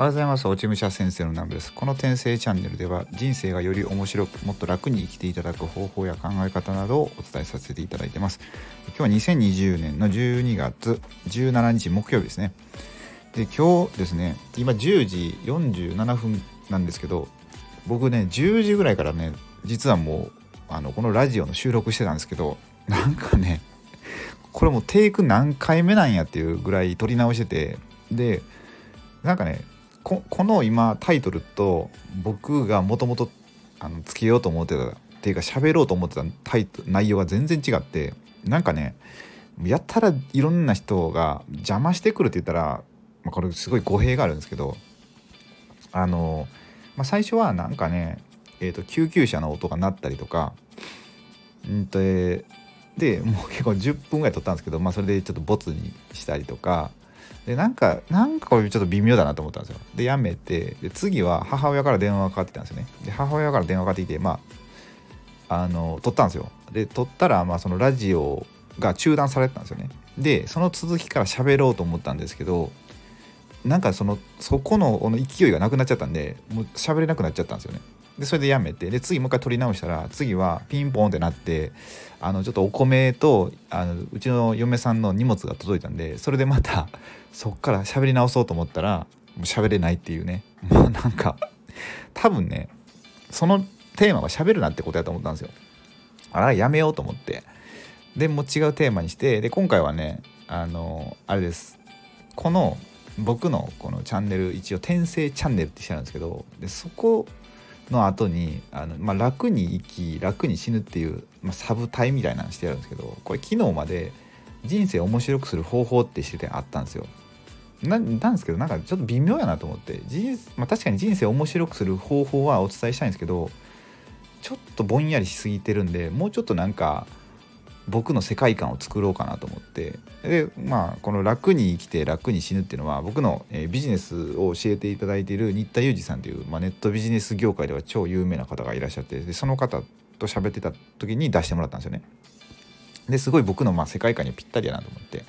おはようございます。落ち武者先生の南部です。この転生チャンネルでは人生がより面白くもっと楽に生きていただく方法や考え方などをお伝えさせていただいてます。今日は2020年の12月17日木曜日ですね。で、今日ですね、今10時47分なんですけど、僕ね、10時ぐらいからね、実はもう、あの、このラジオの収録してたんですけど、なんかね、これもうテイク何回目なんやっていうぐらい撮り直してて、で、なんかね、この今タイトルと僕がもともとつけようと思ってたっていうか喋ろうと思ってたタイト内容が全然違ってなんかねやったらいろんな人が邪魔してくるって言ったら、まあ、これすごい語弊があるんですけどあの、まあ、最初はなんかね、えーと、救急車の音が鳴ったりとかんと、え、でもう結構10分ぐらい撮ったんですけど、まあ、それでちょっとボツにしたりとかでなんかなんかこれちょっと微妙だなと思ったんですよ。でやめてで次は母親から電話がかかってきたんですよね。で母親から電話がかかってきてまああの撮ったんですよ。で撮ったらまあそのラジオが中断されてたんですよね。でその続きから喋ろうと思ったんですけどなんかそのそこの勢いがなくなっちゃったんでもう喋れなくなっちゃったんですよね。でそれでやめてで次もう一回撮り直したら次はピンポンってなってあのちょっとお米とあのうちの嫁さんの荷物が届いたんでそれでまたそっから喋り直そうと思ったらもう喋れないっていうね。もうなんか多分ねそのテーマは喋るなってことやと思ったんですよ。あらやめようと思って。でもう違うテーマにしてで今回はねあのあれです。この僕のこのチャンネル一応転生チャンネルってしてるんですけどでそこの後にあの、まあ、楽に生き楽に死ぬっていう、まあ、サブタイみたいなのしてあるんですけどこれ昨日まで人生面白くする方法ってしててあったんですよ。なんですけどなんかちょっと微妙やなと思って人、まあ、確かに人生面白くする方法はお伝えしたいんですけどちょっとぼんやりしすぎてるんでもうちょっとなんか僕の世界観を作ろうかなと思ってでまあこの楽に生きて楽に死ぬっていうのは僕の、えビジネスを教えていただいている新田裕二さんという、まあ、ネットビジネス業界では超有名な方がいらっしゃってでその方と喋ってた時に出してもらったんですよね。ですごい僕のまあ世界観にぴったりやなと思って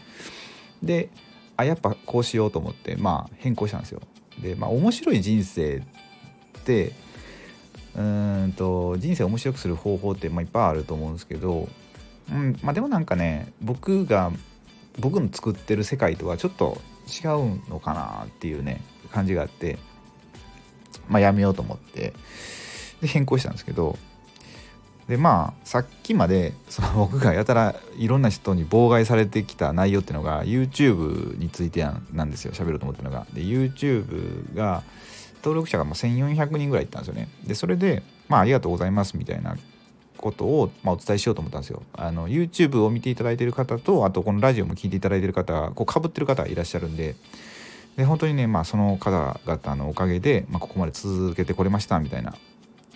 であやっぱこうしようと思ってまあ変更したんですよ。でまあ面白い人生ってうんと人生を面白くする方法ってまいっぱいあると思うんですけどうんまあでもなんかね僕が僕の作ってる世界とはちょっと違うのかなっていうね感じがあってまあやめようと思ってで変更したんですけどでまあさっきまでその僕がやたらいろんな人に妨害されてきた内容っていうのが YouTube についてなんですよ喋ろうと思ってるのが。で YouTube が登録者がもう1400人ぐらいいったんですよね。でそれでまあありがとうございますみたいなことを、まあ、お伝えしようと思ったんですよ。あの YouTube を見ていただいてる方とあとこのラジオも聞いていただいてる方こうかぶってる方がいらっしゃるんで。で本当にね、まあ、その方々のおかげで、まあ、ここまで続けてこれましたみたいな。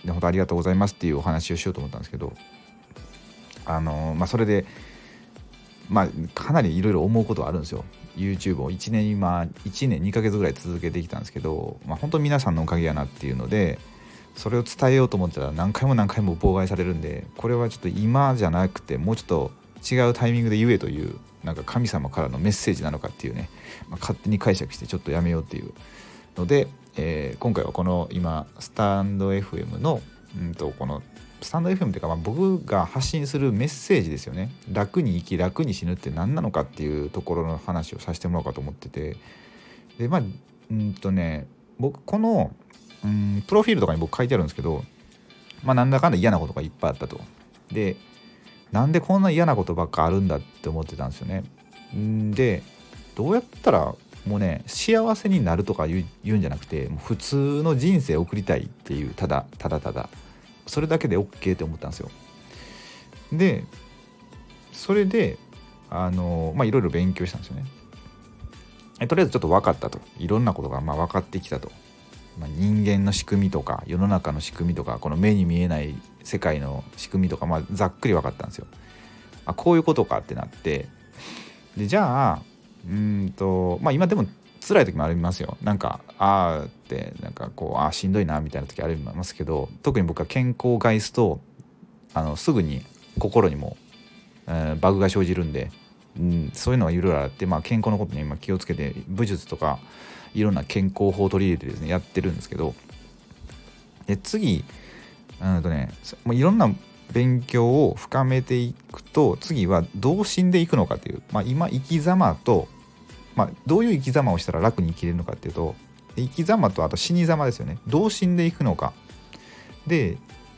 で本当ありがとうございますっていうお話をしようと思ったんですけど。あのまあそれでまあかなりいろいろ思うことはあるんですよ。YouTube を1年今1年2ヶ月ぐらい続けてきたんですけど、まあ、本当皆さんのおかげやなっていうのでそれを伝えようと思ったら何回も何回も妨害されるんでこれはちょっと今じゃなくてもうちょっと違うタイミングで言えというなんか神様からのメッセージなのかっていうね、まあ、勝手に解釈してちょっとやめようっていうので、えー、今回はこの今スタンド FM の、うんと、このスタンド FM っていうか、まあ、僕が発信するメッセージですよね。楽に生き楽に死ぬって何なのかっていうところの話をさせてもらおうかと思ってて。でまあうんとね僕このうんプロフィールとかに僕書いてあるんですけどまあなんだかんだ嫌なことがいっぱいあったと。でなんでこんな嫌なことばっかあるんだって思ってたんですよね。んでどうやったらもうね幸せになるとか言うんじゃなくてもう普通の人生を送りたいっていうただただただそれだけで OK って思ったんですよ。でそれであのまあいろいろ勉強したんですよね。とりあえずちょっと分かったといろんなことがまあ分かってきたとまあ、人間の仕組みとか世の中の仕組みとかこの目に見えない世界の仕組みとか、まあ、ざっくり分かったんですよ。あこういうことかってなってでじゃあうんとまあ今でも辛い時もありますよなんかああってなんかこうああしんどいなみたいな時ありますけど特に僕は健康を害すとあのすぐに心にも、えー、バグが生じるんでうん、そういうのがいろいろあって、まあ、健康のことに今気をつけて武術とかいろんな健康法を取り入れてですねやってるんですけどで次うんとねもういろんな勉強を深めていくと次はどう死んでいくのかっていう、まあ、今生き様と、まあ、どういう生き様をしたら楽に生きれるのかっていうと生き様とあと死に様ですよね。どう死んでいくのか。で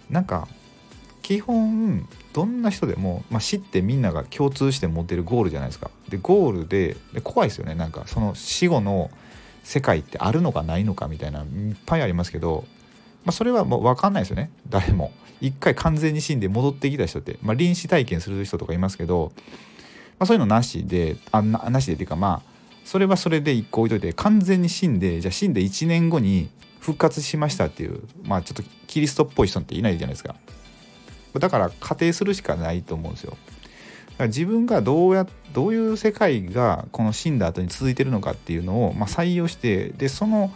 なんか基本どんな人でも、まあ、死ってみんなが共通して持ってるゴールじゃないですか。でゴールでで怖いですよね。なんかその死後の世界ってあるのかないのかみたいないっぱいありますけど、まあ、それはもう分かんないですよね。誰も。一回完全に死んで戻ってきた人って、まあ、臨死体験する人とかいますけど、まあ、そういうのなしであななしでっていうかまあそれはそれで一個置いといて完全に死んでじゃあ死んで1年後に復活しましたっていうまあちょっとキリストっぽい人っていないじゃないですか。だから仮定するしかないと思うんですよ。自分がどうやどういう世界がこの死んだ後に続いてるのかっていうのを、まあ、採用してでその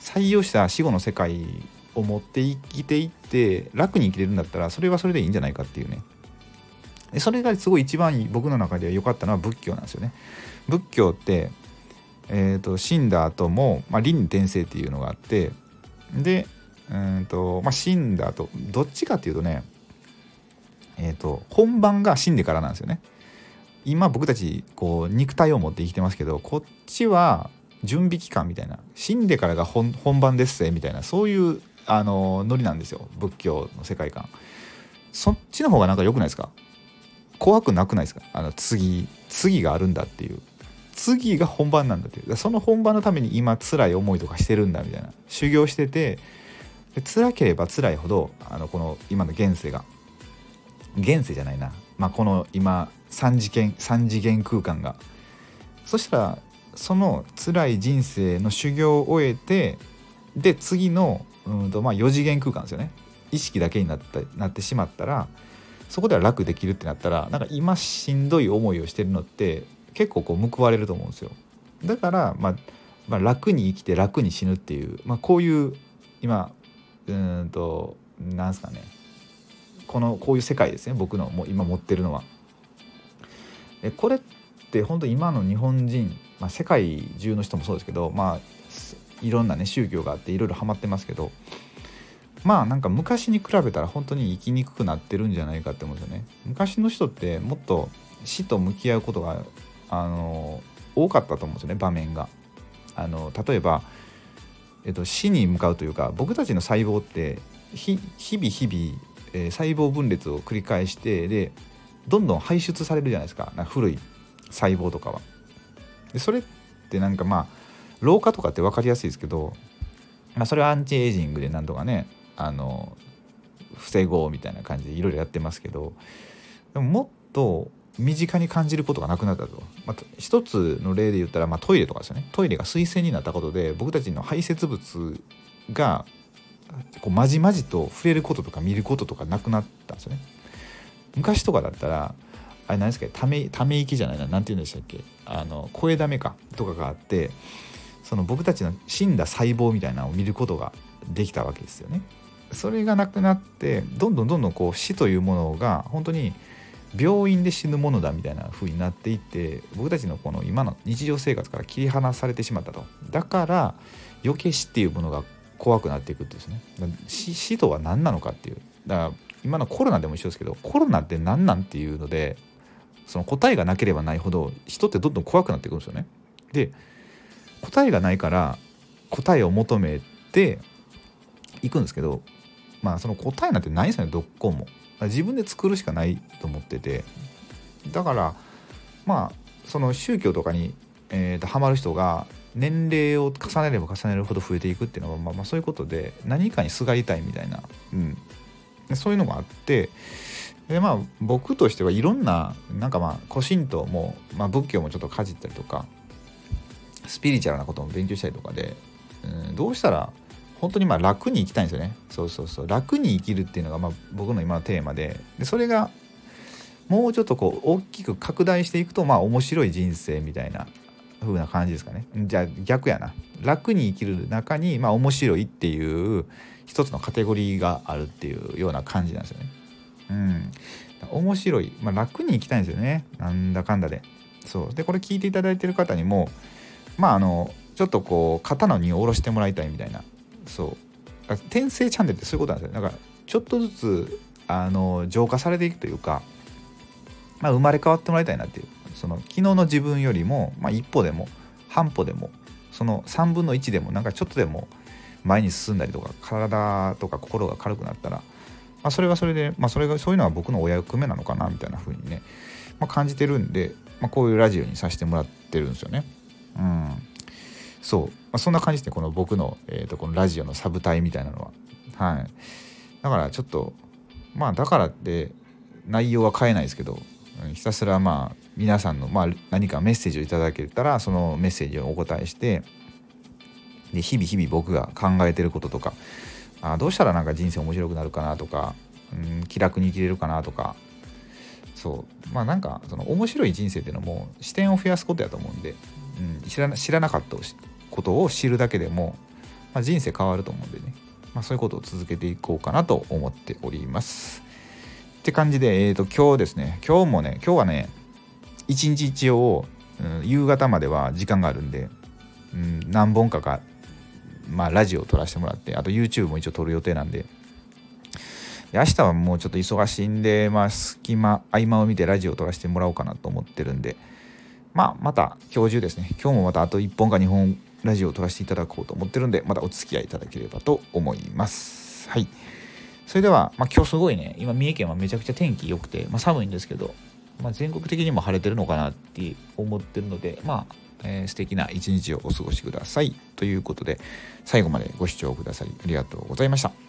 採用した死後の世界を持って生きていって楽に生きれるんだったらそれはそれでいいんじゃないかっていうね。でそれがすごい一番僕の中では良かったのは仏教なんですよね。仏教ってえーと、死んだ後も、まあ、輪転生っていうのがあってで、うんとまあ、死んだ後どっちかっていうとね、えーと、本番が死んでからなんですよね。今僕たちこう肉体を持って生きてますけどこっちは準備期間みたいな死んでからが本番ですぜみたいなそういうあのノリなんですよ。仏教の世界観。そっちの方がなんか良くないですか？怖くなくないですか？あの次次があるんだっていう。次が本番なんだっていう。その本番のために今辛い思いとかしてるんだみたいな。修行してて辛ければ辛いほどあのこの今の現世が現世じゃないな、まあ、この今3次元3次元空間が。そしたらその辛い人生の修行を終えてで次のうんとまあ4次元空間ですよね。意識だけになったなってしまったらそこでは楽できるってなったらなんか今しんどい思いをしてるのって結構こう報われると思うんですよ。だから、まあ、まあ楽に生きて楽に死ぬっていう、まあ、こういう今うんとなんすかね。このこういう世界ですね僕のもう今持ってるのは。えこれって本当今の日本人、まあ、世界中の人もそうですけどまあいろんなね宗教があっていろいろハマってますけどまあなんか昔に比べたら本当に生きにくくなってるんじゃないかって思うんですよね。昔の人ってもっと死と向き合うことがあの多かったと思うんですよね場面が。あの例えば、えっと、死に向かうというか僕たちの細胞って日々日々、えー、細胞分裂を繰り返してでどんどん排出されるじゃないですか。古い細胞とかは。でそれってなんかまあ老化とかって分かりやすいですけど、まあ、それはアンチエイジングでなんとかねあの防ごうみたいな感じでいろいろやってますけどでももっと身近に感じることがなくなったと、まあ、一つの例で言ったら、まあ、トイレとかですよね。トイレが水洗になったことで僕たちの排泄物がこうまじまじと触れることとか見ることとかなくなったんですよね。昔とかだったらあれ何ですかためため息じゃないな何て言うんでしたっけ？あの声だめかとかがあってその僕たちの死んだ細胞みたいなのを見ることができたわけですよね。それがなくなってどんどんどんどんこう死というものが本当に病院で死ぬものだみたいな風になっていって僕たちのこの今の日常生活から切り離されてしまったと。だから余計死っていうものが怖くなっていくってですね。死死とは何なのかっていう。だから今のコロナでも一緒ですけどコロナって何なんっていうのでその答えがなければないほど人ってどんどん怖くなっていくんですよね。で答えがないから答えを求めていくんですけどまあその答えなんてないですよねどこも。自分で作るしかないと思ってて。だからまあその宗教とかに、えーと、ハマる人が年齢を重ねれば重ねるほど増えていくっていうのは、まあ、まあそういうことで何かにすがりたいみたいな、うん、そういうのがあってでまあ僕としてはいろんななんかまあ古神道も、まあ、仏教もちょっとかじったりとかスピリチュアルなことも勉強したりとかで、うん、どうしたら本当にまあ楽に生きたいんですよね。そうそうそう。楽に生きるっていうのがまあ僕の今のテーマで。でそれがもうちょっとこう大きく拡大していくとまあ面白い人生みたいな。風な感じですかね。じゃあ逆やな。楽に生きる中にまあ面白いっていう一つのカテゴリーがあるっていうような感じなんですよね。うん。面白い、まあ、楽に生きたいんですよね。なんだかんだで。そう。でこれ聞いていただいてる方にもまああのちょっとこう肩の荷を下ろしてもらいたいみたいな。そう。転生チャンネルってそういうことなんですよ。だからちょっとずつあの浄化されていくというか、まあ、生まれ変わってもらいたいなっていう。その昨日の自分よりも、まあ、一歩でも半歩でもその3分の1でもなんかちょっとでも前に進んだりとか体とか心が軽くなったら、まあ、それはそれで、まあ、それがそういうのは僕のお役目なのかなみたいな風にね、まあ、感じてるんで、まあ、こういうラジオにさせてもらってるんですよね。うん、そう、まあ、そんな感じですねこの僕の,、えーと、このラジオのサブタイみたいなのは。はい、だからちょっとまあだからって内容は変えないですけどひたすらまあ皆さんの、まあ、何かメッセージをいただけたらそのメッセージをお答えしてで日々日々僕が考えてることとかあどうしたらなんか人生面白くなるかなとか、うん、気楽に生きれるかなとかそう。まあなんかその面白い人生っていうのも視点を増やすことやと思うんで、うん、知らな知らなかったことを知るだけでも、まあ、人生変わると思うんでね、まあ、そういうことを続けていこうかなと思っております。って感じで、えーと、今日ですね。今日もね今日はね一日一応、うん、夕方までは時間があるんで、うん、何本かかまあ、ラジオを撮らせてもらってあと YouTube も一応撮る予定なんで。で明日はもうちょっと忙しいんで、まあ、隙間合間を見てラジオを撮らせてもらおうかなと思ってるんで、まあ、また今日中ですね。今日もまたあと1本か2本ラジオを撮らせていただこうと思ってるんでまたお付き合いいただければと思います。はい。それでは、まあ、今日すごいね。今三重県はめちゃくちゃ天気良くて、まあ、寒いんですけど、まあ、全国的にも晴れてるのかなって思ってるのでまあえー、素敵な一日をお過ごしください。ということで、最後までご視聴くださりありがとうございました。